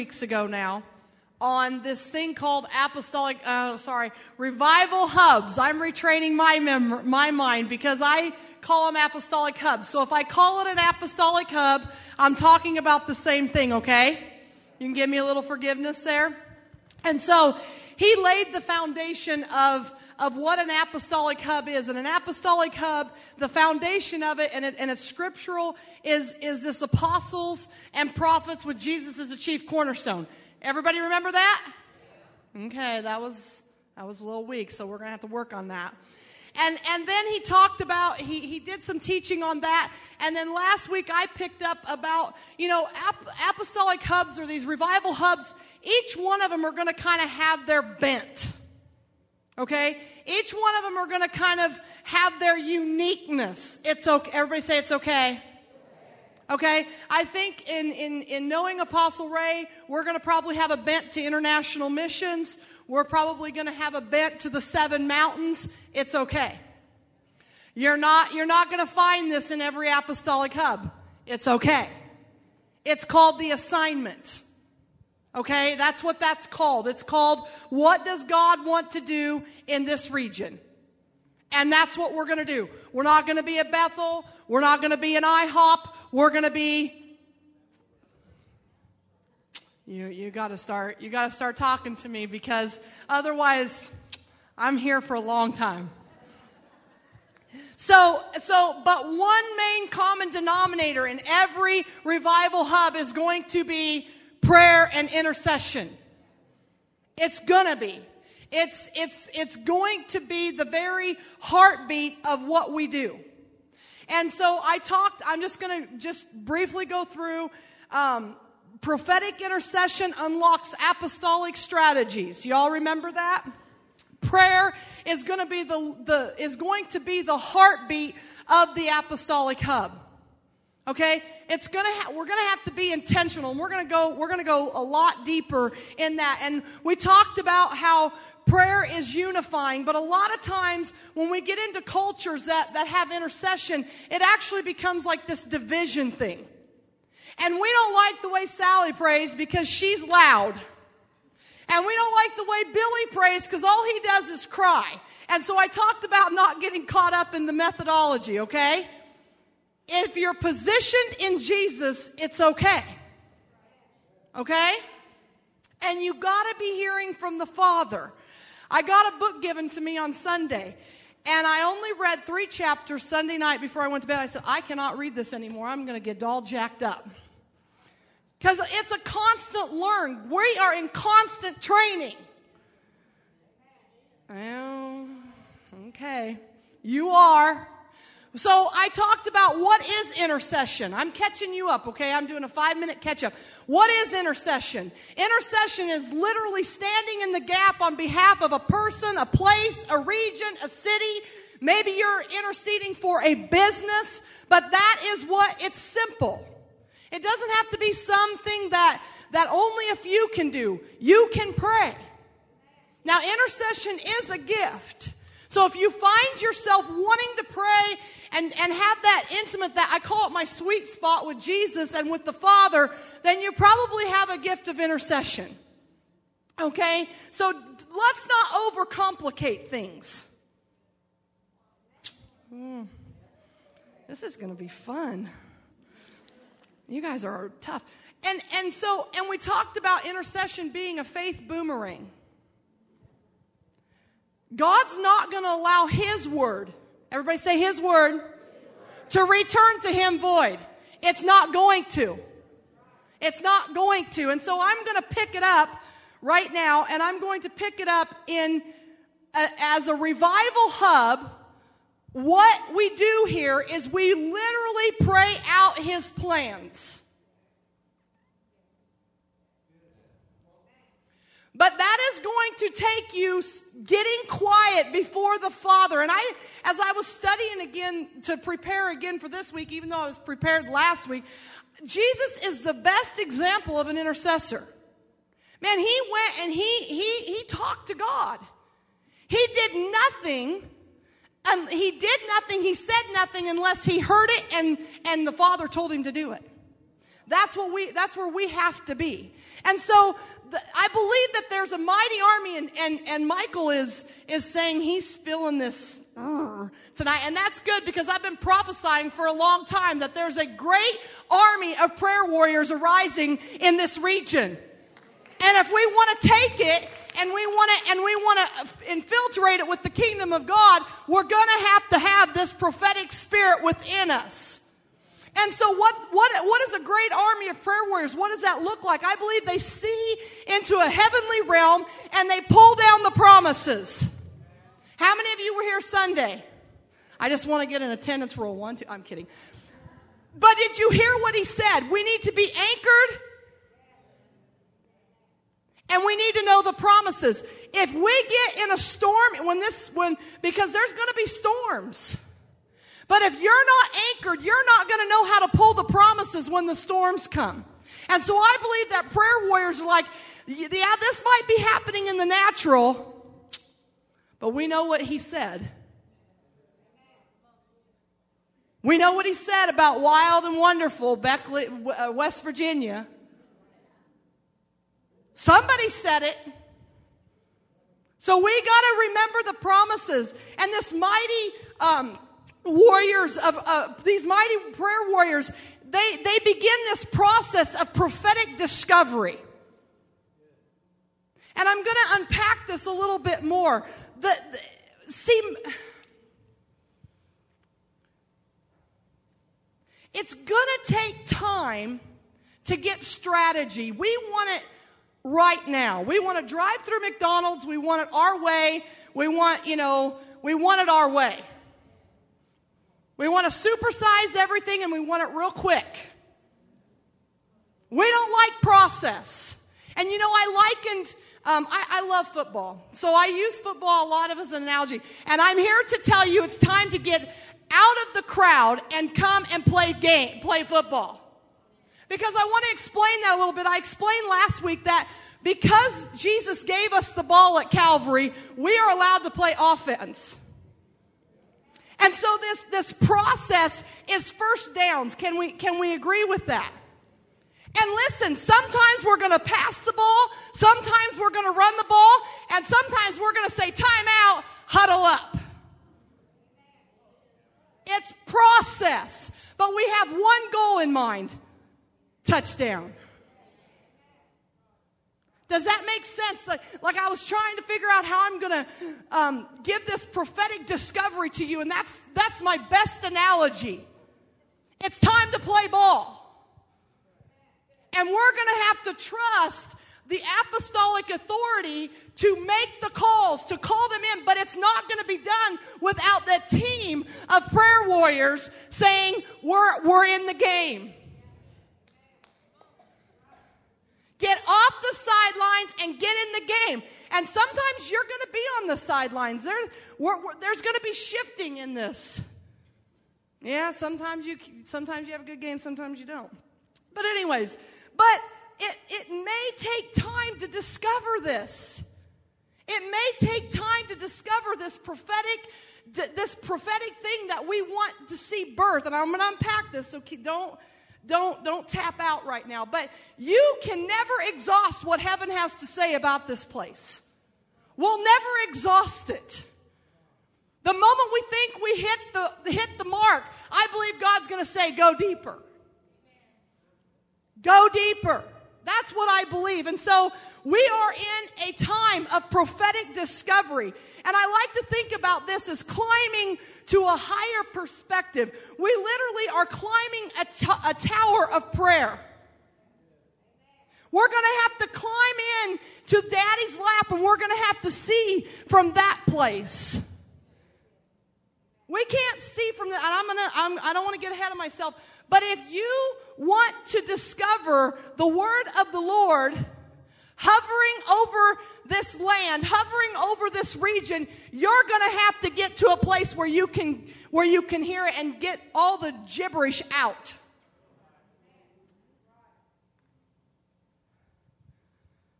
weeks ago now on this thing called apostolic, uh, sorry, revival hubs. I'm retraining my mem- my mind because I call them apostolic hubs. So if I call it an apostolic hub, I'm talking about the same thing, okay? You can give me a little forgiveness there. And so he laid the foundation of of what an apostolic hub is. And an apostolic hub, the foundation of it, and, it, and it's scriptural, is, is this apostles and prophets with Jesus as the chief cornerstone. Everybody remember that? Okay, that was that was a little weak, so we're gonna have to work on that. And and then he talked about he he did some teaching on that. And then last week I picked up about you know ap- apostolic hubs or these revival hubs. Each one of them are going to kind of have their bent. Okay? Each one of them are going to kind of have their uniqueness. It's okay. Everybody say it's okay. Okay? I think in, in, in knowing Apostle Ray, we're going to probably have a bent to international missions. We're probably going to have a bent to the seven mountains. It's okay. You're not, you're not going to find this in every apostolic hub. It's okay. It's called the assignment. Okay, that's what that's called. It's called What Does God Want to Do in This Region? And that's what we're going to do. We're not going to be a Bethel. We're not going to be an IHOP. We're going to be. You, you got to start. You got to start talking to me because otherwise, I'm here for a long time. So, so, but one main common denominator in every revival hub is going to be prayer and intercession. It's gonna be. It's, it's, it's going to be the very heartbeat of what we do. And so I talked, I'm just gonna just briefly go through, um, prophetic intercession unlocks apostolic strategies. Y'all remember that? Prayer is going to be the, the is going to be the heartbeat of the apostolic hub. Okay? It's gonna ha- we're gonna have to be intentional and we're gonna go we're gonna go a lot deeper in that. And we talked about how prayer is unifying, but a lot of times when we get into cultures that, that have intercession, it actually becomes like this division thing. And we don't like the way Sally prays because she's loud. And we don't like the way Billy prays because all he does is cry. And so I talked about not getting caught up in the methodology, okay? If you're positioned in Jesus, it's okay. Okay? And you gotta be hearing from the Father. I got a book given to me on Sunday. And I only read three chapters Sunday night before I went to bed. I said, I cannot read this anymore. I'm going to get all jacked up. Because it's a constant learn. We are in constant training. Well, okay. You are. So I talked about what is intercession. I'm catching you up, okay? I'm doing a five minute catch up. What is intercession? Intercession is literally standing in the gap on behalf of a person, a place, a region, a city. Maybe you're interceding for a business, but that is what it's simple. It doesn't have to be something that, that only a few can do. You can pray. Now, intercession is a gift. So if you find yourself wanting to pray and, and have that intimate, that I call it my sweet spot with Jesus and with the Father, then you probably have a gift of intercession. Okay? So let's not overcomplicate things. Mm. This is going to be fun. You guys are tough. And, and so, and we talked about intercession being a faith boomerang. God's not going to allow His word, everybody say His word, to return to Him void. It's not going to. It's not going to. And so I'm going to pick it up right now, and I'm going to pick it up in a, as a revival hub. What we do here is we literally pray out His plans. But that is going to take you getting quiet before the Father. And I, as I was studying again to prepare again for this week, even though I was prepared last week, Jesus is the best example of an intercessor. Man, he went and he, he, he talked to God. He did nothing. And he did nothing. He said nothing unless he heard it and, and the Father told him to do it. That's what we, that's where we have to be. And so the, I believe that there's a mighty army and, and, and Michael is, is saying he's feeling this uh, tonight. And that's good because I've been prophesying for a long time that there's a great army of prayer warriors arising in this region. And if we want to take it and we want to and we want to infiltrate it with the kingdom of God, we're going to have to have this prophetic spirit within us. And so what what what is a great army of prayer warriors? What does that look like? I believe they see into a heavenly realm and they pull down the promises. How many of you were here Sunday? I just want to get an attendance roll. One, two. I'm kidding. But did you hear what he said? We need to be anchored and we need to know the promises. If we get in a storm, when this, when, because there's going to be storms. But if you're not anchored, you're not going to know how to pull the promises when the storms come. And so I believe that prayer warriors are like, yeah, this might be happening in the natural, but we know what he said. We know what he said about wild and wonderful Beckley, uh, West Virginia. Somebody said it. So we got to remember the promises. And this mighty um, warriors of uh, these mighty prayer warriors, they, they begin this process of prophetic discovery. And I'm going to unpack this a little bit more. The, the, see, it's going to take time to get strategy. We want it right now. We want to drive through McDonald's. We want it our way. We want, you know, we want it our way. We want to supersize everything and we want it real quick. We don't like process. And you know, I likened, um, I, I love football. So I use football a lot of as an analogy. And I'm here to tell you it's time to get out of the crowd and come and play game, play football. Because I want to explain that a little bit. I explained last week that because Jesus gave us the ball at Calvary, we are allowed to play offense. And so this, this process is first downs. Can we, can we agree with that? And listen, sometimes we're going to pass the ball, sometimes we're going to run the ball, and sometimes we're going to say, time out, huddle up. It's process. But we have one goal in mind touchdown. Does that make sense? Like, like I was trying to figure out how I'm going to um, give this prophetic discovery to you, and that's, that's my best analogy. It's time to play ball. And we're going to have to trust the apostolic authority to make the calls, to call them in, but it's not going to be done without the team of prayer warriors saying, We're, we're in the game. Get off the sidelines and get in the game. And sometimes you're going to be on the sidelines. There, we're, we're, there's going to be shifting in this. Yeah, sometimes you sometimes you have a good game, sometimes you don't. But anyways, but it, it may take time to discover this. It may take time to discover this prophetic this prophetic thing that we want to see birth. And I'm going to unpack this, so don't don't don't tap out right now but you can never exhaust what heaven has to say about this place. We'll never exhaust it. The moment we think we hit the hit the mark i believe god's going to say go deeper. Go deeper that's what I believe. And so we are in a time of prophetic discovery. And I like to think about this as climbing to a higher perspective. We literally are climbing a, t- a tower of prayer. We're going to have to climb in to daddy's lap and we're going to have to see from that place. We can't see from the, and I'm gonna, I'm, I don't want to get ahead of myself, but if you want to discover the word of the Lord hovering over this land, hovering over this region, you're to have to get to a place where you can, where you can hear it and get all the gibberish out.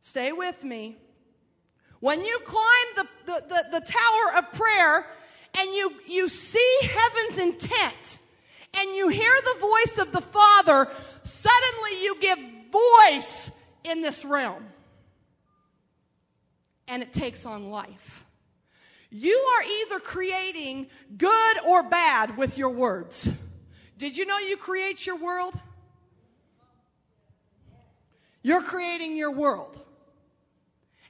Stay with me. When you climb the, the, the, the tower of prayer, and you, you see heaven's intent and you hear the voice of the Father suddenly you give voice in this realm. And it takes on life. You are either creating good or bad with your words. Did you know you create your world? You're creating your world.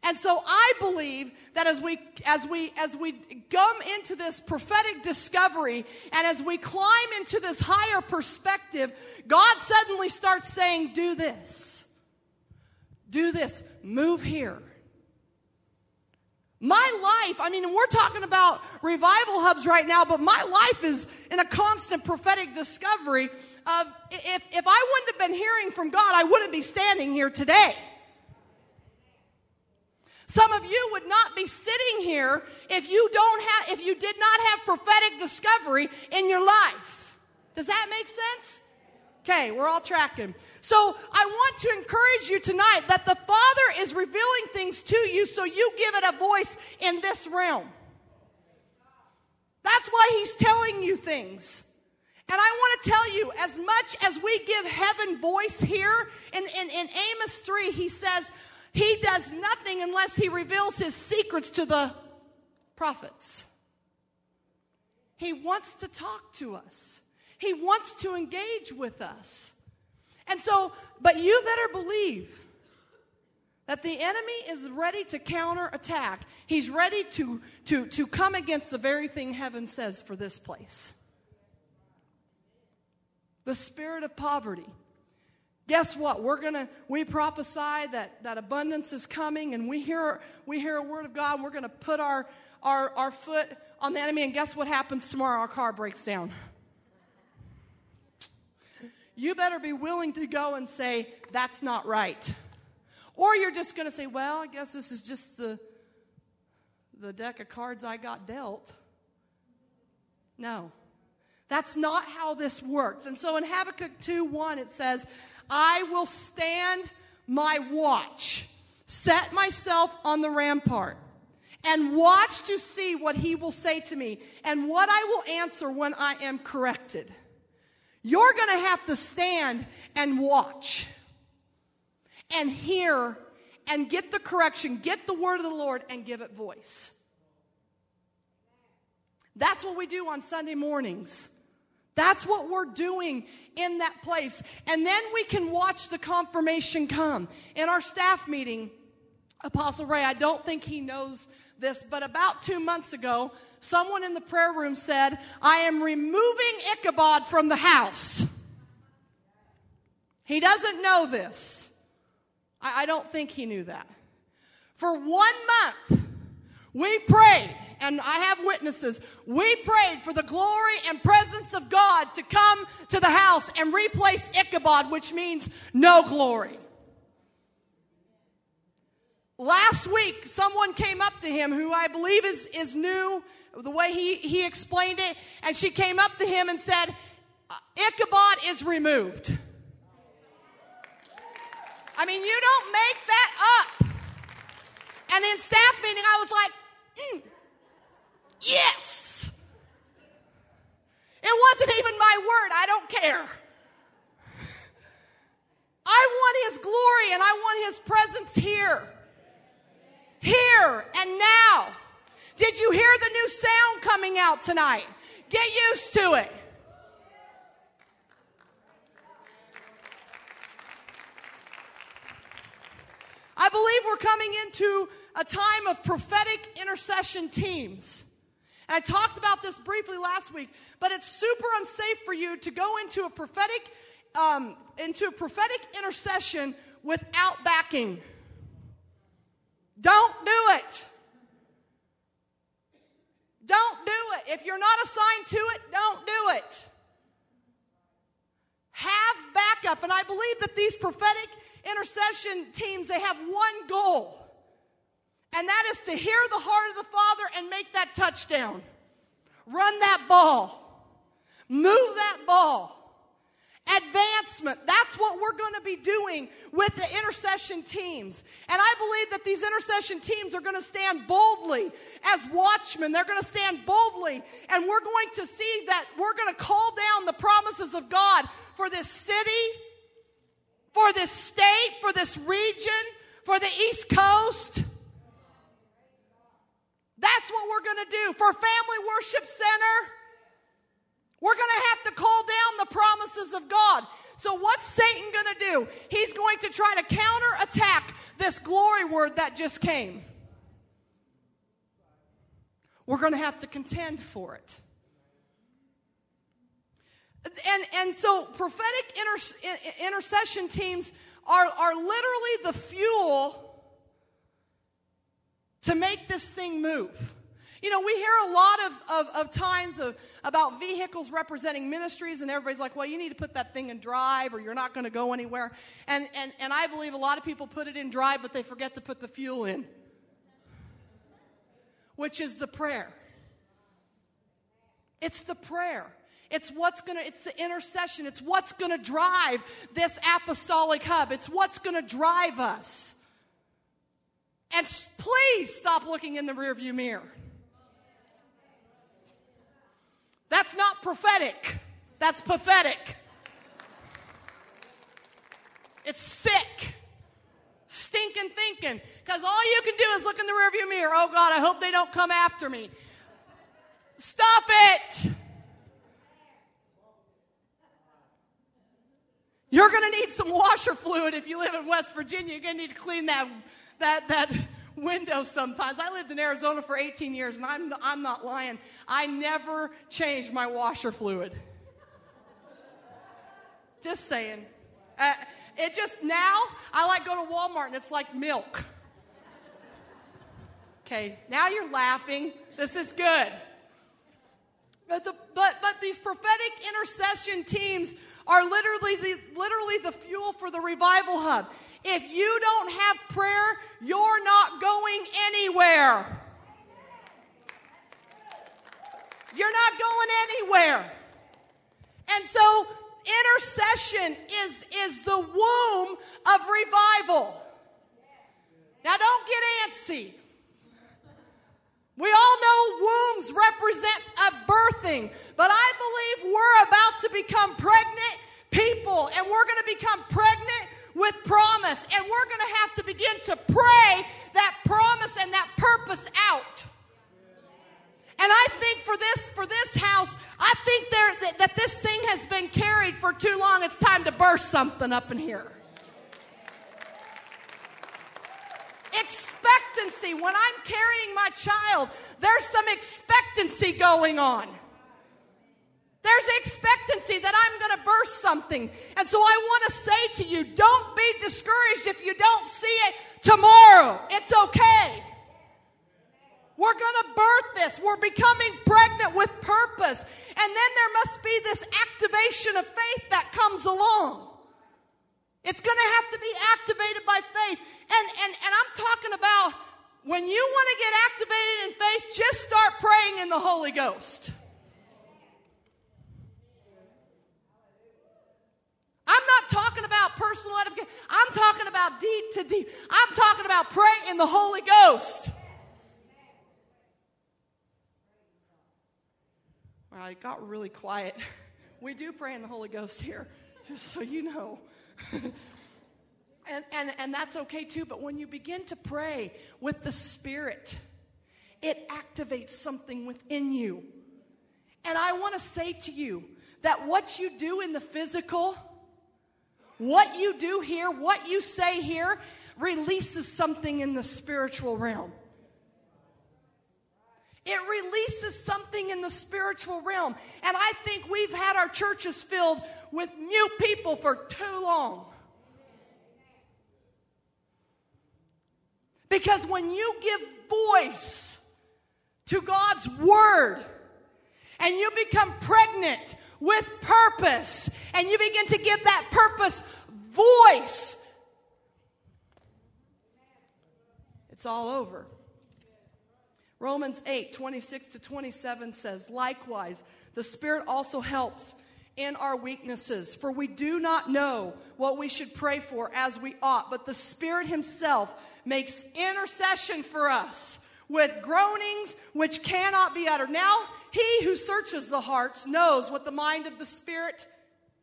And so I believe that as we as we as we come into this prophetic discovery and as we climb into this higher perspective, God suddenly starts saying, "Do this. Do this. Move here." My life, I mean, we're talking about revival hubs right now, but my life is in a constant prophetic discovery of if, if I wouldn't have been hearing from God, I wouldn't be standing here today. Some of you would not be sitting here if you don't have if you did not have prophetic discovery in your life. Does that make sense? Okay, we're all tracking. So I want to encourage you tonight that the Father is revealing things to you so you give it a voice in this realm. That's why He's telling you things. And I want to tell you, as much as we give heaven voice here, in, in, in Amos 3, he says, he does nothing unless he reveals his secrets to the prophets. He wants to talk to us, he wants to engage with us. And so, but you better believe that the enemy is ready to counterattack. He's ready to, to, to come against the very thing heaven says for this place the spirit of poverty guess what? We're gonna we prophesy that that abundance is coming and we hear we hear a word of god and we're gonna put our our our foot on the enemy and guess what happens tomorrow? Our car breaks down. You better be willing to go and say that's not right. Or you're just gonna say well i guess this is just the the deck of cards i got dealt. No that's not how this works. And so in Habakkuk 2 1, it says, I will stand my watch, set myself on the rampart, and watch to see what he will say to me and what I will answer when I am corrected. You're going to have to stand and watch and hear and get the correction, get the word of the Lord, and give it voice. That's what we do on Sunday mornings. That's what we're doing in that place. And then we can watch the confirmation come. In our staff meeting, Apostle Ray, I don't think he knows this, but about two months ago, someone in the prayer room said, I am removing Ichabod from the house. He doesn't know this. I, I don't think he knew that. For one month, we prayed and I have witnesses. We prayed for the glory and presence of God to come to the house and replace Ichabod, which means no glory. Last week, someone came up to him who I believe is, is new, the way he, he explained it, and she came up to him and said, Ichabod is removed. I mean, you don't make that up. And in staff meeting, I was like, mm, Yes. It wasn't even my word. I don't care. I want His glory and I want His presence here. Here and now. Did you hear the new sound coming out tonight? Get used to it. I believe we're coming into a time of prophetic intercession teams. And I talked about this briefly last week, but it's super unsafe for you to go into a prophetic um, into a prophetic intercession without backing. Don't do it. Don't do it. If you're not assigned to it, don't do it. Have backup. And I believe that these prophetic intercession teams, they have one goal. And that is to hear the heart of the Father and make that touchdown. Run that ball. Move that ball. Advancement. That's what we're going to be doing with the intercession teams. And I believe that these intercession teams are going to stand boldly as watchmen. They're going to stand boldly. And we're going to see that we're going to call down the promises of God for this city, for this state, for this region, for the East Coast. That's what we're going to do. For Family Worship Center, we're going to have to call down the promises of God. So, what's Satan going to do? He's going to try to counterattack this glory word that just came. We're going to have to contend for it. And, and so, prophetic inter, intercession teams are, are literally the fuel to make this thing move. You know, we hear a lot of, of, of times of, about vehicles representing ministries, and everybody's like, well, you need to put that thing in drive or you're not going to go anywhere. And, and, and I believe a lot of people put it in drive, but they forget to put the fuel in, which is the prayer. It's the prayer. It's what's going to, it's the intercession. It's what's going to drive this apostolic hub. It's what's going to drive us. And please stop looking in the rearview mirror. That's not prophetic, that's pathetic. It's sick. Stinking thinking. Because all you can do is look in the rearview mirror. Oh God, I hope they don't come after me. Stop it. You're going to need some washer fluid if you live in West Virginia. You're going to need to clean that, that, that window sometimes. I lived in Arizona for 18 years, and I'm, I'm not lying. I never changed my washer fluid. Just saying. Uh, it just now, I like go to Walmart and it's like milk. Okay, now you're laughing. This is good. But, the, but, but these prophetic intercession teams are literally the, literally the fuel for the revival hub. If you don't have prayer, you're not going anywhere. You're not going anywhere. And so intercession is, is the womb of revival. Now don't get antsy. We all know wombs represent a birthing, but I believe we're about to become pregnant people and we're going to become pregnant with promise. And we're going to have to begin to pray that promise and that purpose out. And I think for this for this house, I think there that, that this thing has been carried for too long. It's time to burst something up in here. Expectancy. When I'm carrying my child, there's some expectancy going on. There's expectancy that I'm going to burst something. And so I want to say to you don't be discouraged if you don't see it tomorrow. It's okay. We're going to birth this. We're becoming pregnant with purpose. And then there must be this activation of faith that comes along. It's going to have to be activated by faith. And, and, and I'm talking about when you want to get activated in faith, just start praying in the Holy Ghost. I'm not talking about personal edification. I'm talking about deep to deep. I'm talking about pray in the Holy Ghost. Well, it got really quiet. We do pray in the Holy Ghost here, just so you know. and, and, and that's okay too, but when you begin to pray with the Spirit, it activates something within you. And I want to say to you that what you do in the physical, what you do here, what you say here, releases something in the spiritual realm. It releases something in the spiritual realm. And I think we've had our churches filled with mute people for too long. Because when you give voice to God's word and you become pregnant with purpose. And you begin to give that purpose voice. It's all over. Romans 8, 26 to 27 says, Likewise, the Spirit also helps in our weaknesses, for we do not know what we should pray for as we ought, but the Spirit Himself makes intercession for us with groanings which cannot be uttered. Now, he who searches the hearts knows what the mind of the Spirit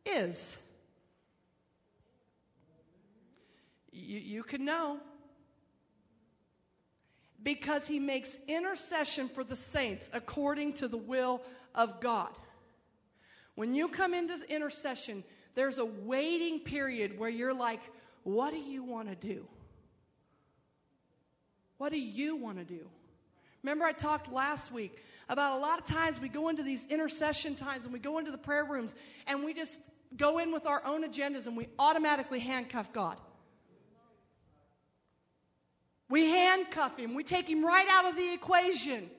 is. You, you can know. Because he makes intercession for the saints according to the will of God. When you come into intercession, there's a waiting period where you're like, what do you want to do? What do you want to do? Remember, I talked last week about a lot of times we go into these intercession times and we go into the prayer rooms and we just go in with our own agendas and we automatically handcuff God. We handcuff him, we take him right out of the equation.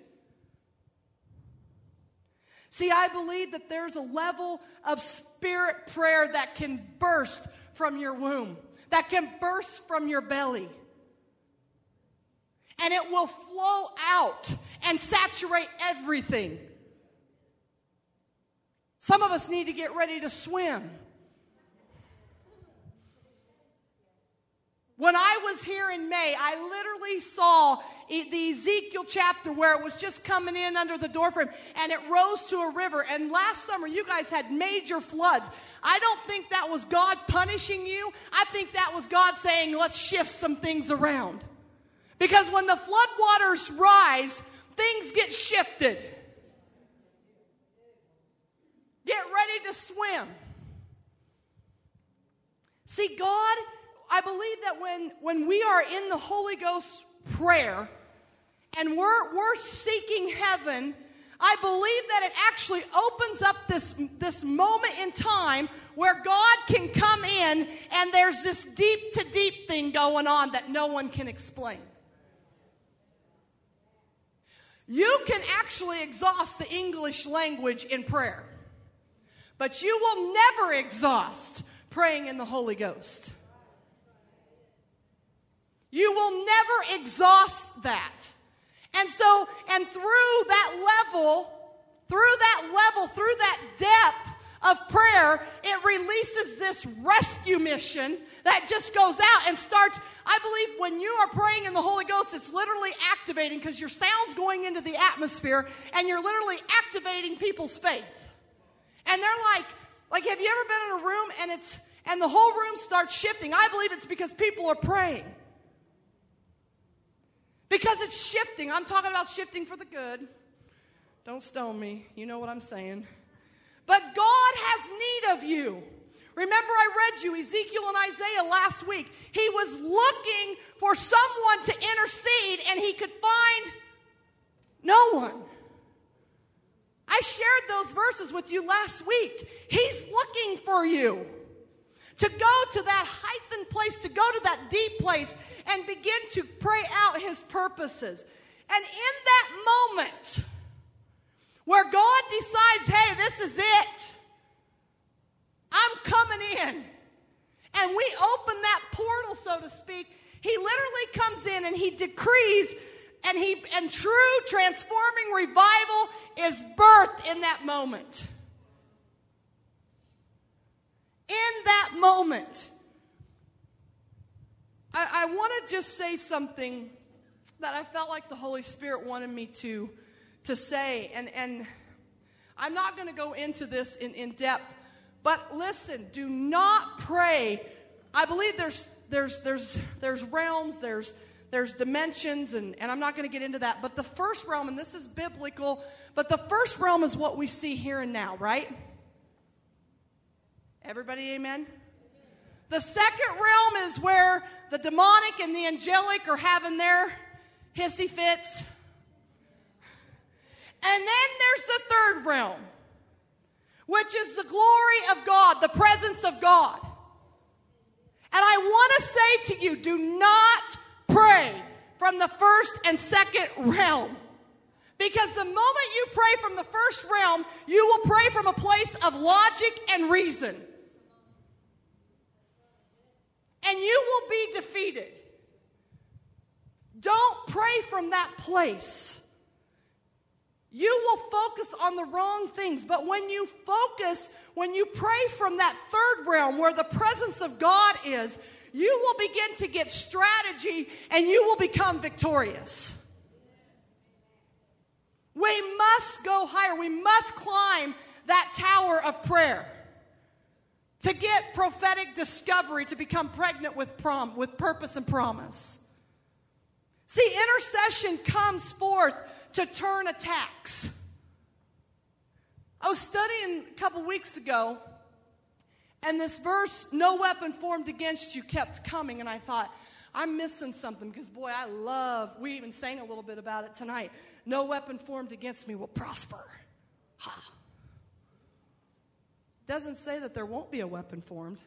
See, I believe that there's a level of spirit prayer that can burst from your womb, that can burst from your belly. And it will flow out and saturate everything. Some of us need to get ready to swim. When I was here in May, I literally saw the Ezekiel chapter where it was just coming in under the doorframe and it rose to a river. And last summer, you guys had major floods. I don't think that was God punishing you. I think that was God saying, let's shift some things around. Because when the floodwaters rise, things get shifted. Get ready to swim. See, God I believe that when, when we are in the Holy Ghost prayer and we're, we're seeking heaven, I believe that it actually opens up this, this moment in time where God can come in and there's this deep to deep thing going on that no one can explain. You can actually exhaust the English language in prayer, but you will never exhaust praying in the Holy Ghost. You will never exhaust that. And so, and through that level, through that level, through that depth of prayer, it releases this rescue mission that just goes out and starts. I believe when you are praying in the Holy Ghost, it's literally activating because your sound's going into the atmosphere and you're literally activating people's faith. And they're like, like, have you ever been in a room and it's and the whole room starts shifting? I believe it's because people are praying. Because it's shifting. I'm talking about shifting for the good. Don't stone me. You know what I'm saying. But God has need of you. Remember, I read you Ezekiel and Isaiah last week. He was looking for someone to intercede, and he could find no one. I shared those verses with you last week. He's looking for you to go to that heightened place, to go to that deep place, and begin to pray out his purposes. And in that moment where God decides, hey, this is it, I'm coming in, and we open that portal, so to speak, he literally comes in and he decrees and he and true transforming revival is birthed in that moment. In that moment. I, I want to just say something that I felt like the Holy Spirit wanted me to, to say. And, and I'm not going to go into this in, in depth, but listen, do not pray. I believe there's, there's, there's, there's realms, there's, there's dimensions, and, and I'm not going to get into that. But the first realm, and this is biblical, but the first realm is what we see here and now, right? Everybody, amen? The second realm is where the demonic and the angelic are having their hissy fits. And then there's the third realm, which is the glory of God, the presence of God. And I want to say to you do not pray from the first and second realm. Because the moment you pray from the first realm, you will pray from a place of logic and reason and you will be defeated. Don't pray from that place. You will focus on the wrong things, but when you focus, when you pray from that third realm where the presence of God is, you will begin to get strategy and you will become victorious. We must go higher. We must climb that tower of prayer. to get prophetic discovery to become pregnant with prom with purpose and promise. See, intercession comes forth to turn attacks. I was studying a couple weeks ago, and this verse, no weapon formed against you, kept coming, and I thought, I'm missing something because, boy, I love, we even sang a little bit about it tonight. No weapon formed against me will prosper. Ha. Doesn't say that there won't be a weapon formed.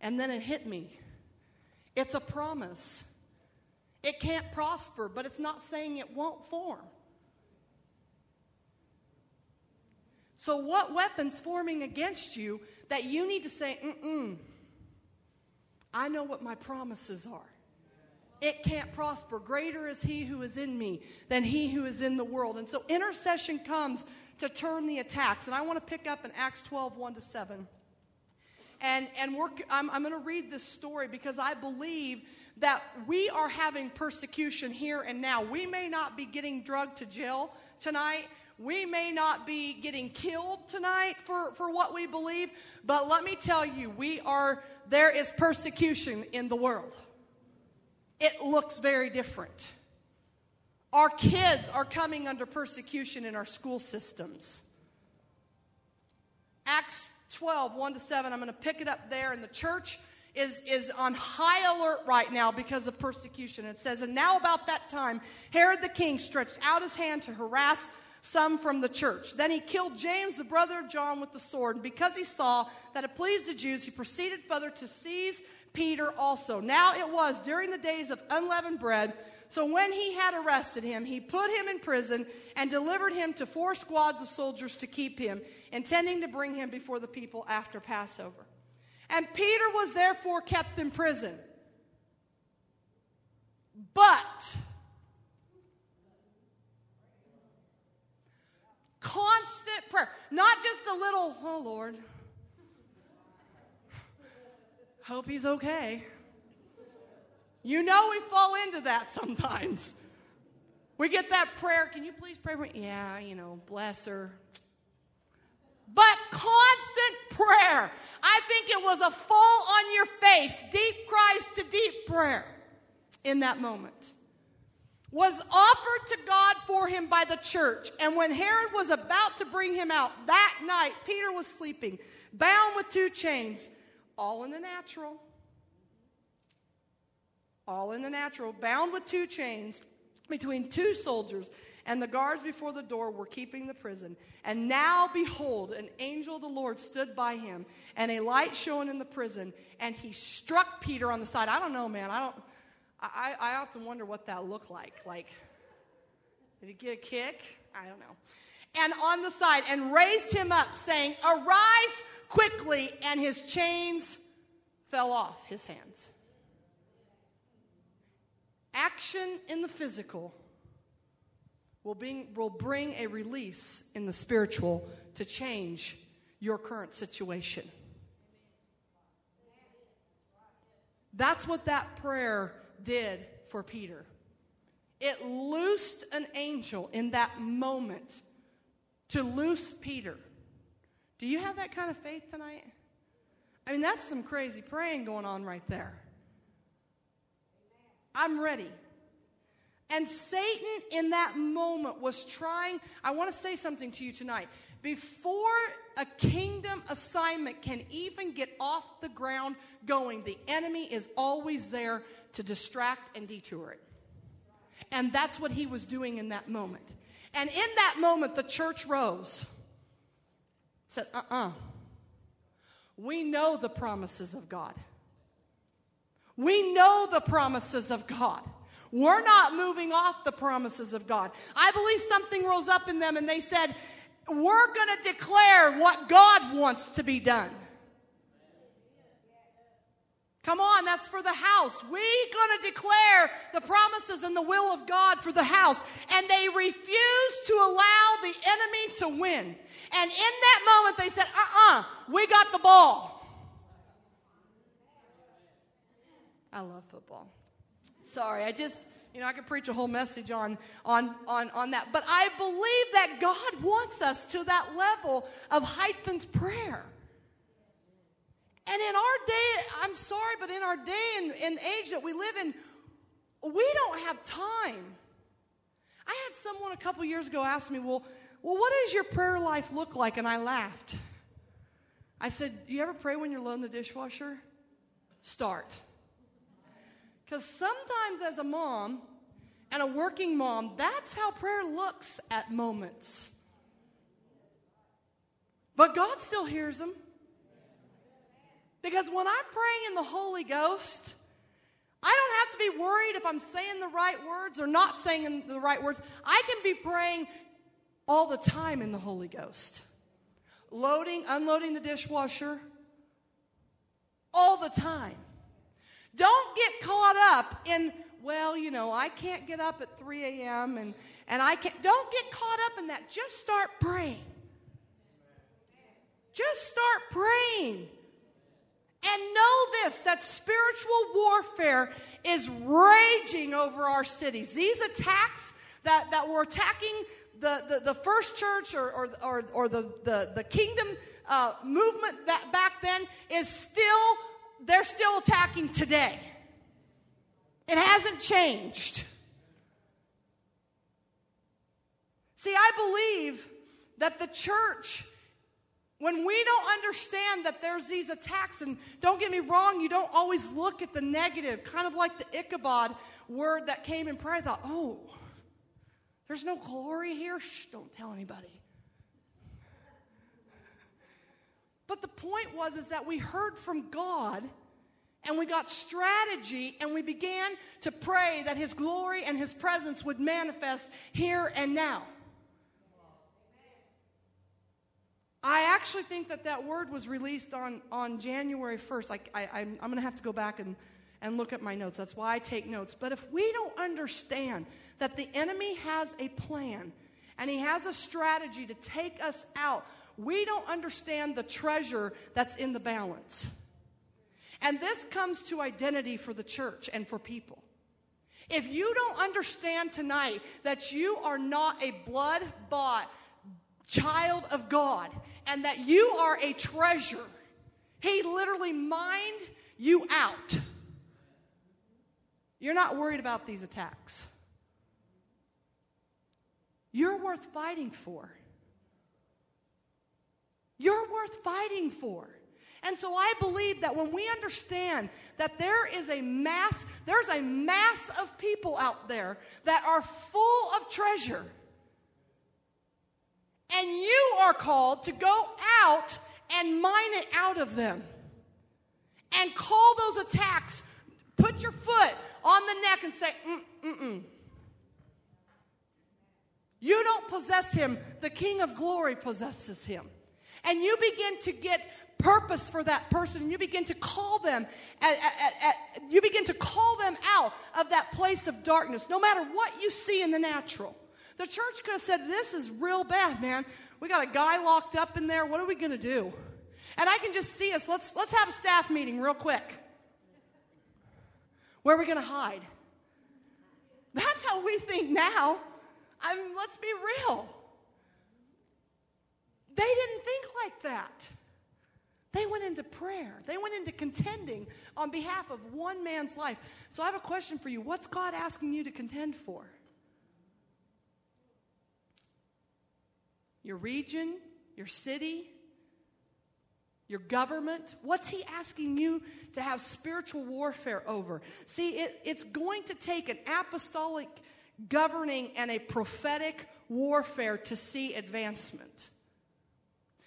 And then it hit me. It's a promise. It can't prosper, but it's not saying it won't form. So, what weapons forming against you that you need to say, mm mm, I know what my promises are. It can't prosper. Greater is he who is in me than he who is in the world. And so intercession comes to turn the attacks. And I want to pick up in Acts 12, 1 to 7. And, and we're, I'm, I'm going to read this story because I believe that we are having persecution here and now. We may not be getting drugged to jail tonight. We may not be getting killed tonight for, for what we believe, but let me tell you, we are, there is persecution in the world. It looks very different. Our kids are coming under persecution in our school systems. Acts 12, 1 to 7, I'm going to pick it up there. And the church is, is on high alert right now because of persecution. It says, And now about that time, Herod the king stretched out his hand to harass some from the church. Then he killed James, the brother of John, with the sword. And because he saw that it pleased the Jews, he proceeded further to seize Peter also. Now it was during the days of unleavened bread so when he had arrested him, he put him in prison and delivered him to four squads of soldiers to keep him, intending to bring him before the people after Passover. And Peter was therefore kept in prison. But constant prayer, not just a little, oh Lord, hope he's okay. You know we fall into that sometimes. We get that prayer, can you please pray for me? Yeah, you know, bless her. But constant prayer. I think it was a fall on your face, deep cries to deep prayer in that moment. Was offered to God for him by the church. And when Herod was about to bring him out that night, Peter was sleeping, bound with two chains, all in the natural all in the natural, bound with two chains between two soldiers, and the guards before the door were keeping the prison. And now, behold, an angel of the Lord stood by him, and a light shone in the prison, and he struck Peter on the side. I don't know, man. I don't. I, I often wonder what that looked like. Like, did he get a kick? I don't know. And on the side, and raised him up, saying, Arise quickly, and his chains fell off his hands. Action in the physical will bring, will bring a release in the spiritual to change your current situation. That's what that prayer did for Peter. It loosed an angel in that moment to loose Peter. Do you have that kind of faith tonight? I mean, that's some crazy praying going on right there. I'm ready. And Satan in that moment was trying, I want to say something to you tonight. Before a kingdom assignment can even get off the ground going, the enemy is always there to distract and detour it. And that's what he was doing in that moment. And in that moment, the church rose, said, uh uh-uh. uh We know the promises of God. We know the promises of God. We're not moving off the promises of God. I believe something rose up in them and they said, We're going to declare what God wants to be done. Come on, that's for the house. We're going to declare the promises and the will of God for the house. And they refused to allow the enemy to win. And in that moment, they said, uh uh-uh, uh, we got the ball. I love football. Sorry, I just, you know, I could preach a whole message on, on, on, on that. But I believe that God wants us to that level of heightened prayer. And in our day, I'm sorry, but in our day and, and age that we live in, we don't have time. I had someone a couple years ago ask me, well, well, what does your prayer life look like? And I laughed. I said, You ever pray when you're loading the dishwasher? Start. Because sometimes, as a mom and a working mom, that's how prayer looks at moments. But God still hears them. Because when I'm praying in the Holy Ghost, I don't have to be worried if I'm saying the right words or not saying the right words. I can be praying all the time in the Holy Ghost. Loading, unloading the dishwasher, all the time. Don't get caught up in, well, you know, I can't get up at 3 a.m. and, and I can't. Don't get caught up in that. Just start praying. Just start praying. And know this that spiritual warfare is raging over our cities. These attacks that, that were attacking the, the, the first church or, or, or, or the, the, the kingdom uh, movement that back then is still, they're still attacking today. It hasn't changed. See, I believe that the church when we don't understand that there's these attacks, and don't get me wrong, you don't always look at the negative, kind of like the Ichabod word that came in prayer. I thought, oh, there's no glory here? Shh, don't tell anybody. But the point was is that we heard from God and we got strategy and we began to pray that his glory and his presence would manifest here and now. I actually think that that word was released on, on January 1st. I, I, I'm, I'm going to have to go back and, and look at my notes. That's why I take notes. But if we don't understand that the enemy has a plan and he has a strategy to take us out, we don't understand the treasure that's in the balance. And this comes to identity for the church and for people. If you don't understand tonight that you are not a blood bought, child of God and that you are a treasure. He literally mined you out. You're not worried about these attacks. You're worth fighting for. You're worth fighting for. And so I believe that when we understand that there is a mass, there's a mass of people out there that are full of treasure and you are called to go out and mine it out of them. And call those attacks. Put your foot neck and say, mm, mm, mm. You don't possess him, the King of glory possesses him. And you begin to get purpose for that person you begin to call them at, at, at, you begin to call them out of that place of darkness no matter what you see in the natural the church could have said, This is real bad, man. We got a guy locked up in there. What are we going to do? And I can just see us. Let's, let's have a staff meeting real quick. Where are we going to hide? That's how we think now. I mean, let's be real. They didn't think like that. They went into prayer. They went into contending on behalf of one man's life. So I have a question for you. What's God asking you to contend for? your region, your city, your government? What's he asking you to have spiritual warfare over? See, it, it's going to take an apostolic governing and a prophetic warfare to see advancement.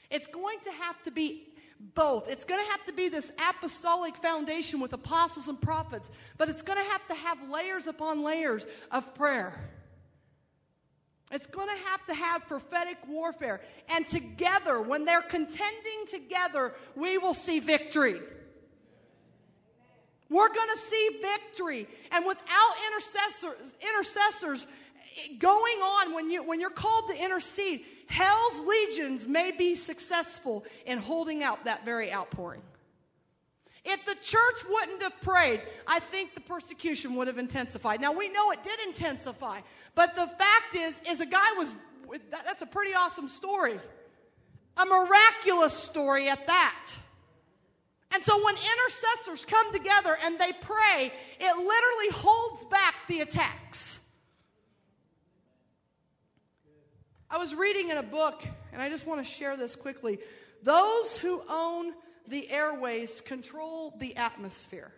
It's going to have to be both. It's going to have to be this apostolic foundation with apostles and prophets, but it's going to have to have layers upon layers of prayer. It's going to have to have prophetic warfare. And together, when they're contending together, we will see victory. We're going to see victory. And without intercessors, intercessors going on, when, you, when you're called to intercede, hell's legions may be successful in holding out that very outpouring. If the church wouldn't have prayed, I think the persecution would have intensified. Now we know it did intensify, but the fact is, is a guy was, that's a pretty awesome story. A miraculous story at that. And so when intercessors come together and they pray, it literally holds back the attacks. I was reading in a book, and I just want to share this quickly. Those who own the airways control the atmosphere.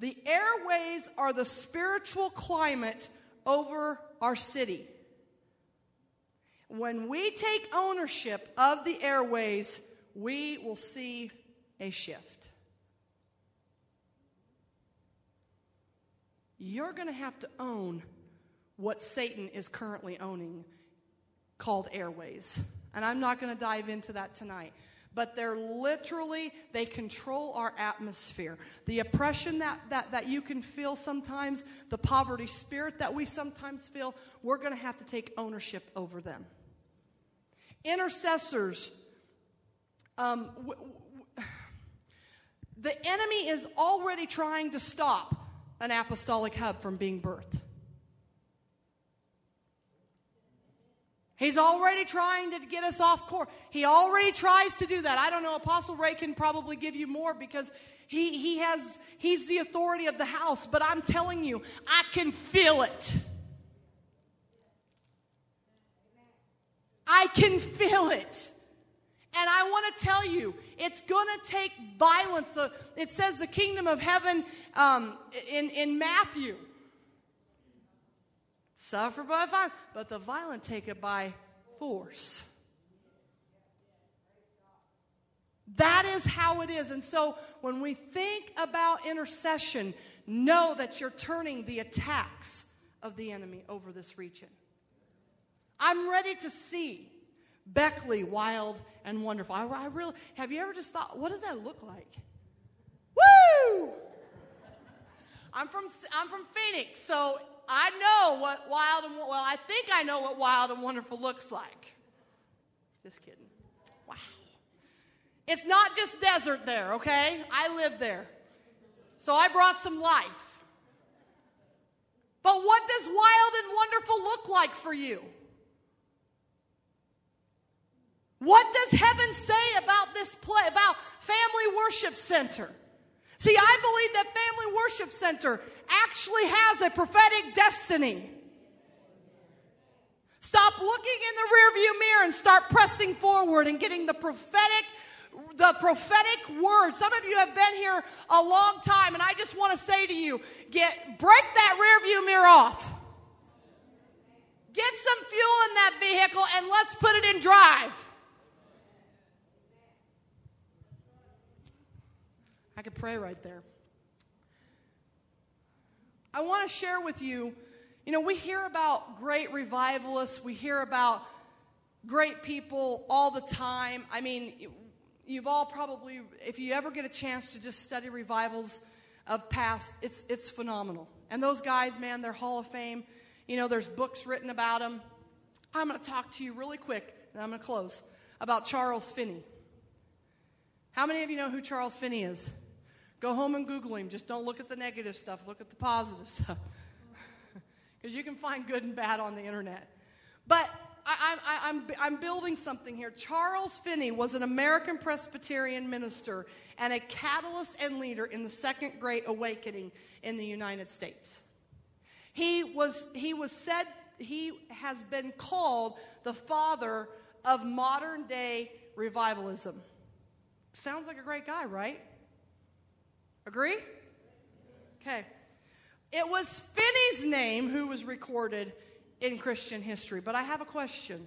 The airways are the spiritual climate over our city. When we take ownership of the airways, we will see a shift. You're going to have to own what Satan is currently owning called airways. And I'm not going to dive into that tonight. But they're literally, they control our atmosphere. The oppression that, that, that you can feel sometimes, the poverty spirit that we sometimes feel, we're going to have to take ownership over them. Intercessors, um, w- w- the enemy is already trying to stop an apostolic hub from being birthed. He's already trying to get us off course. He already tries to do that. I don't know. Apostle Ray can probably give you more because he, he has, he's the authority of the house. But I'm telling you, I can feel it. I can feel it. And I want to tell you, it's going to take violence. It says the kingdom of heaven um, in, in Matthew suffer by violence, but the violent take it by force. That is how it is. And so when we think about intercession, know that you're turning the attacks of the enemy over this region. I'm ready to see Beckley wild and wonderful. I, I really have you ever just thought, what does that look like? Woo! I'm from I'm from Phoenix, so I know what wild and well, I think I know what wild and wonderful looks like. Just kidding. Wow. It's not just desert there, okay? I live there. So I brought some life. But what does wild and wonderful look like for you? What does heaven say about this play, about Family Worship Center? See, I believe that Family Worship Center actually has a prophetic destiny. Stop looking in the rearview mirror and start pressing forward and getting the prophetic the prophetic word. Some of you have been here a long time and I just want to say to you, get break that rearview mirror off. Get some fuel in that vehicle and let's put it in drive. I could pray right there. I want to share with you, you know, we hear about great revivalists, we hear about great people all the time. I mean, you've all probably, if you ever get a chance to just study revivals of past, it's, it's phenomenal. And those guys, man, they're Hall of Fame. You know, there's books written about them. I'm going to talk to you really quick, and I'm going to close, about Charles Finney. How many of you know who Charles Finney is? Go home and Google him. Just don't look at the negative stuff, look at the positive stuff. Because you can find good and bad on the internet. But I, I, I'm, I'm building something here. Charles Finney was an American Presbyterian minister and a catalyst and leader in the Second Great Awakening in the United States. He was, he was said, he has been called the father of modern day revivalism. Sounds like a great guy, right? Agree? Okay. It was Finney's name who was recorded in Christian history, but I have a question.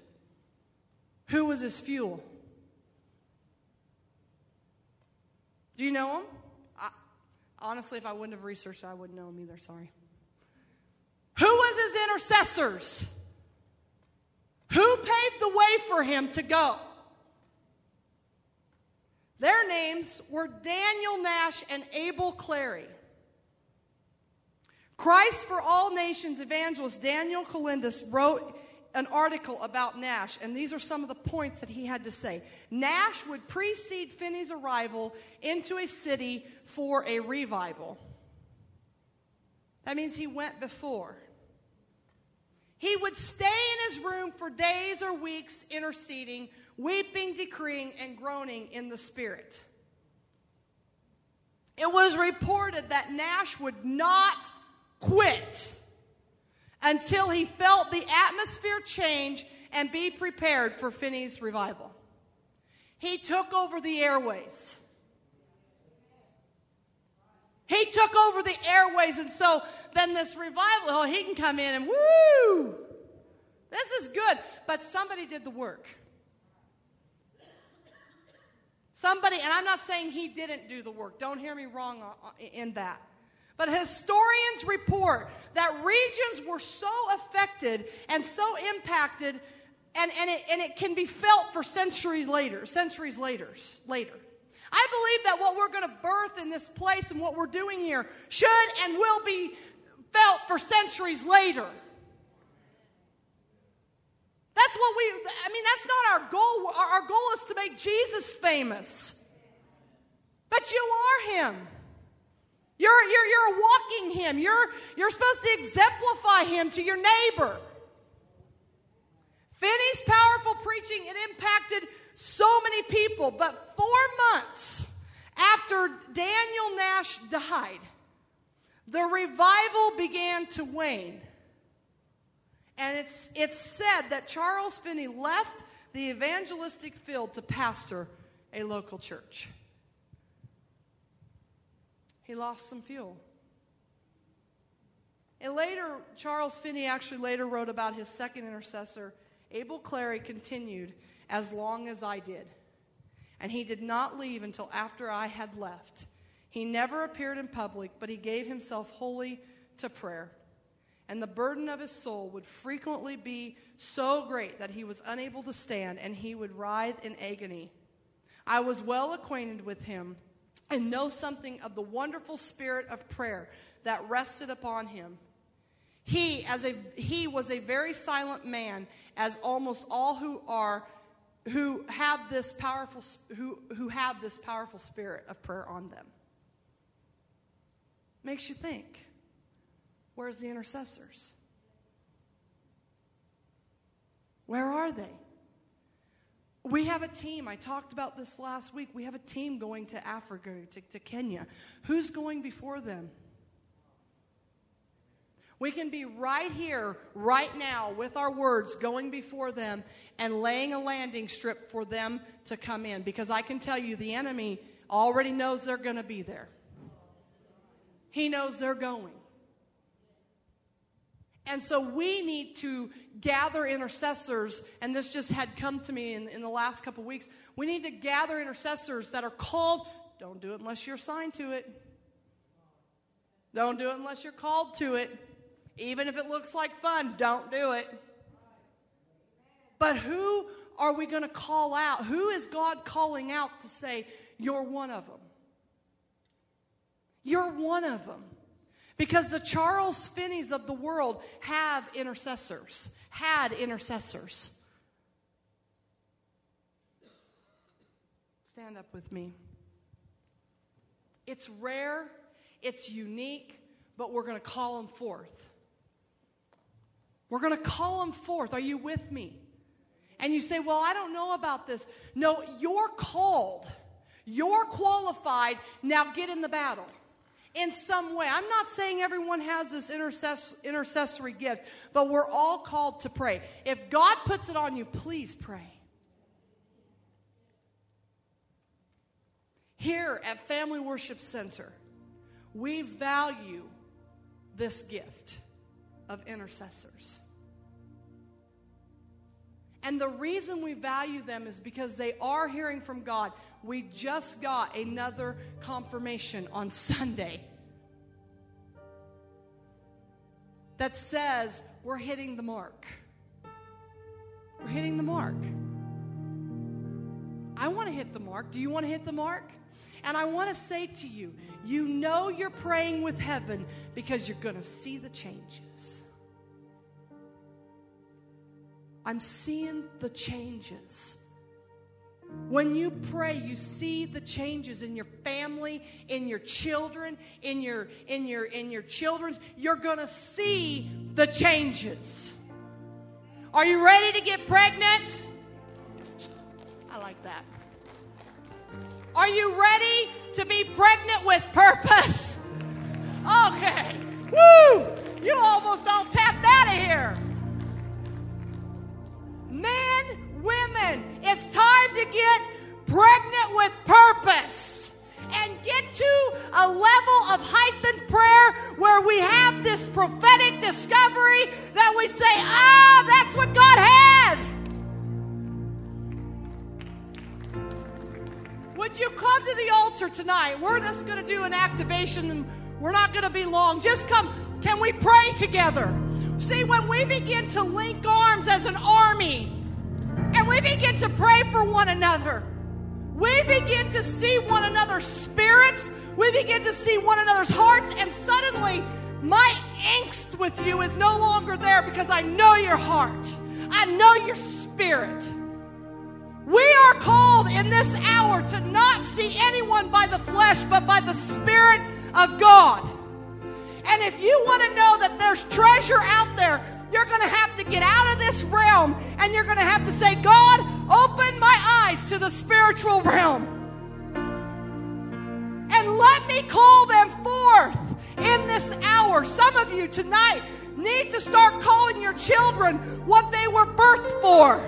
Who was his fuel? Do you know him? I, honestly, if I wouldn't have researched I wouldn't know him either. Sorry. Who was his intercessors? Who paved the way for him to go? Their names were Daniel Nash and Abel Clary. Christ for All Nations evangelist Daniel Kolenda wrote an article about Nash, and these are some of the points that he had to say. Nash would precede Finney's arrival into a city for a revival. That means he went before. He would stay in his room for days or weeks interceding weeping, decreeing, and groaning in the Spirit. It was reported that Nash would not quit until he felt the atmosphere change and be prepared for Finney's revival. He took over the airways. He took over the airways, and so then this revival, oh, he can come in and woo! This is good. But somebody did the work. Somebody, and I'm not saying he didn't do the work. Don't hear me wrong in that. But historians report that regions were so affected and so impacted, and, and, it, and it can be felt for centuries later, centuries later, later. I believe that what we're going to birth in this place and what we're doing here should and will be felt for centuries later. That's what we, I mean, that's not our goal. Our, our goal is to make Jesus famous. But you are him. You're, you're, you're walking him. You're, you're supposed to exemplify him to your neighbor. Finney's powerful preaching, it impacted so many people. But four months after Daniel Nash died, the revival began to wane. And it's, it's said that Charles Finney left the evangelistic field to pastor a local church. He lost some fuel. And later, Charles Finney actually later wrote about his second intercessor. Abel Clary continued as long as I did. And he did not leave until after I had left. He never appeared in public, but he gave himself wholly to prayer. And the burden of his soul would frequently be so great that he was unable to stand, and he would writhe in agony. I was well acquainted with him and know something of the wonderful spirit of prayer that rested upon him. He, as a, he was a very silent man, as almost all who are who have this powerful who, who have this powerful spirit of prayer on them. Makes you think. Where's the intercessors? Where are they? We have a team. I talked about this last week. We have a team going to Africa, to, to Kenya. Who's going before them? We can be right here, right now, with our words going before them and laying a landing strip for them to come in. Because I can tell you, the enemy already knows they're going to be there, he knows they're going. And so we need to gather intercessors, and this just had come to me in, in the last couple weeks. We need to gather intercessors that are called. Don't do it unless you're assigned to it. Don't do it unless you're called to it. Even if it looks like fun, don't do it. But who are we going to call out? Who is God calling out to say, You're one of them? You're one of them. Because the Charles Finneys of the world have intercessors, had intercessors. Stand up with me. It's rare, it's unique, but we're going to call them forth. We're going to call them forth. Are you with me? And you say, Well, I don't know about this. No, you're called, you're qualified. Now get in the battle in some way. I'm not saying everyone has this intercess- intercessory gift, but we're all called to pray. If God puts it on you, please pray. Here at Family Worship Center, we value this gift of intercessors. And the reason we value them is because they are hearing from God. We just got another confirmation on Sunday that says we're hitting the mark. We're hitting the mark. I want to hit the mark. Do you want to hit the mark? And I want to say to you, you know you're praying with heaven because you're going to see the changes. I'm seeing the changes. When you pray, you see the changes in your family, in your children, in your in your in your children's. You're going to see the changes. Are you ready to get pregnant? I like that. Are you ready to be pregnant with purpose? Okay. Woo! You almost all tapped out of here. Men, women, it's time to get pregnant with purpose and get to a level of heightened prayer where we have this prophetic discovery that we say, ah, that's what God had. Would you come to the altar tonight? We're just going to do an activation we're not going to be long. Just come. Can we pray together? See, when we begin to link arms as an army and we begin to pray for one another, we begin to see one another's spirits, we begin to see one another's hearts, and suddenly my angst with you is no longer there because I know your heart, I know your spirit. We are called in this hour to not see anyone by the flesh, but by the Spirit of God. And if you want to know that there's treasure out there, you're going to have to get out of this realm and you're going to have to say, God, open my eyes to the spiritual realm. And let me call them forth in this hour. Some of you tonight need to start calling your children what they were birthed for.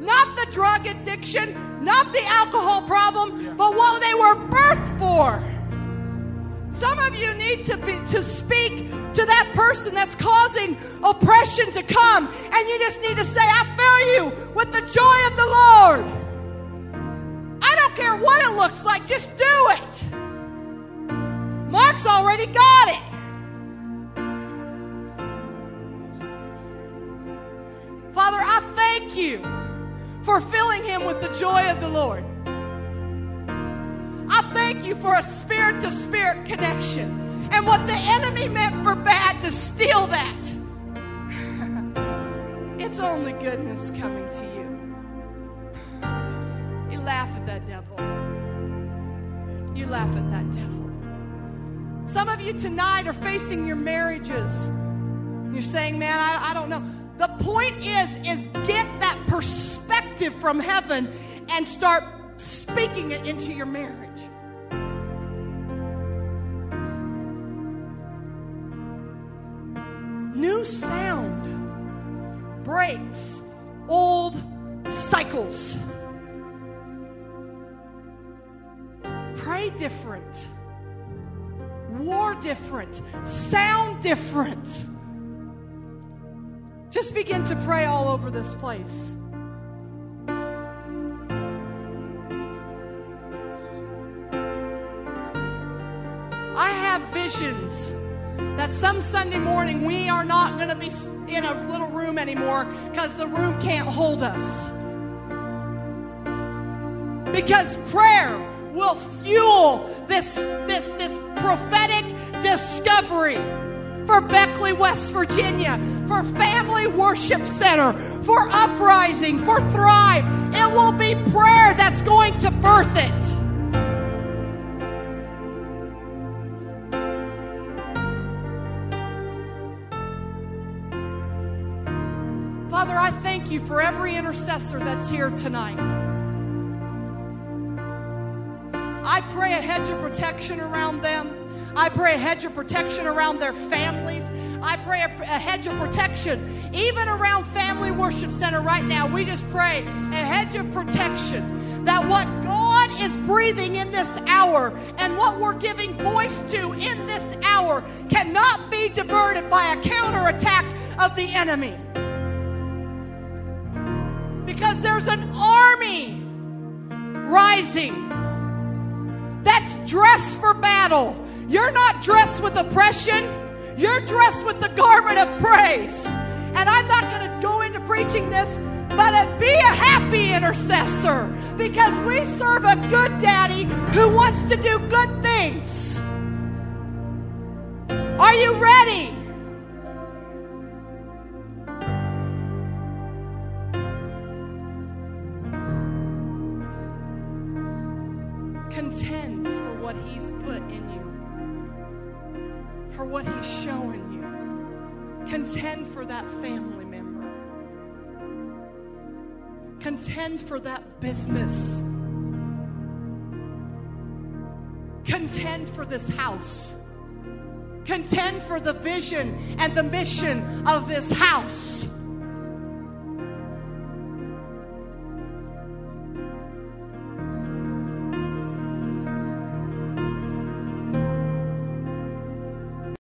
Not the drug addiction, not the alcohol problem, but what they were birthed for. Some of you need to be, to speak to that person that's causing oppression to come, and you just need to say, "I fill you with the joy of the Lord." I don't care what it looks like; just do it. Mark's already got it. Father, I thank you for filling him with the joy of the Lord. I thank you for a spirit to spirit connection. And what the enemy meant for bad to steal that. it's only goodness coming to you. You laugh at that devil. You laugh at that devil. Some of you tonight are facing your marriages. You're saying, man, I, I don't know. The point is, is get that perspective from heaven and start speaking it into your marriage. New sound breaks old cycles. Pray different, war different, sound different. Just begin to pray all over this place. Have visions that some Sunday morning we are not going to be in a little room anymore because the room can't hold us. Because prayer will fuel this, this, this prophetic discovery for Beckley, West Virginia, for Family Worship Center, for Uprising, for Thrive. It will be prayer that's going to birth it. You for every intercessor that's here tonight. I pray a hedge of protection around them. I pray a hedge of protection around their families. I pray a, a, hedge of protection even around Family Worship Center right now. We just pray a hedge of protection that what God is breathing in this hour and what we're giving voice to in this hour cannot be diverted by a counterattack of the enemy. There's an army rising that's dressed for battle. You're not dressed with oppression, you're dressed with the garment of praise. And I'm not going to go into preaching this, but uh, be a happy intercessor because we serve a good daddy who wants to do good things. Are you ready? What He's showing you. Contend for that family member. Contend for that business. Contend for this house. Contend for the vision and the mission of this house.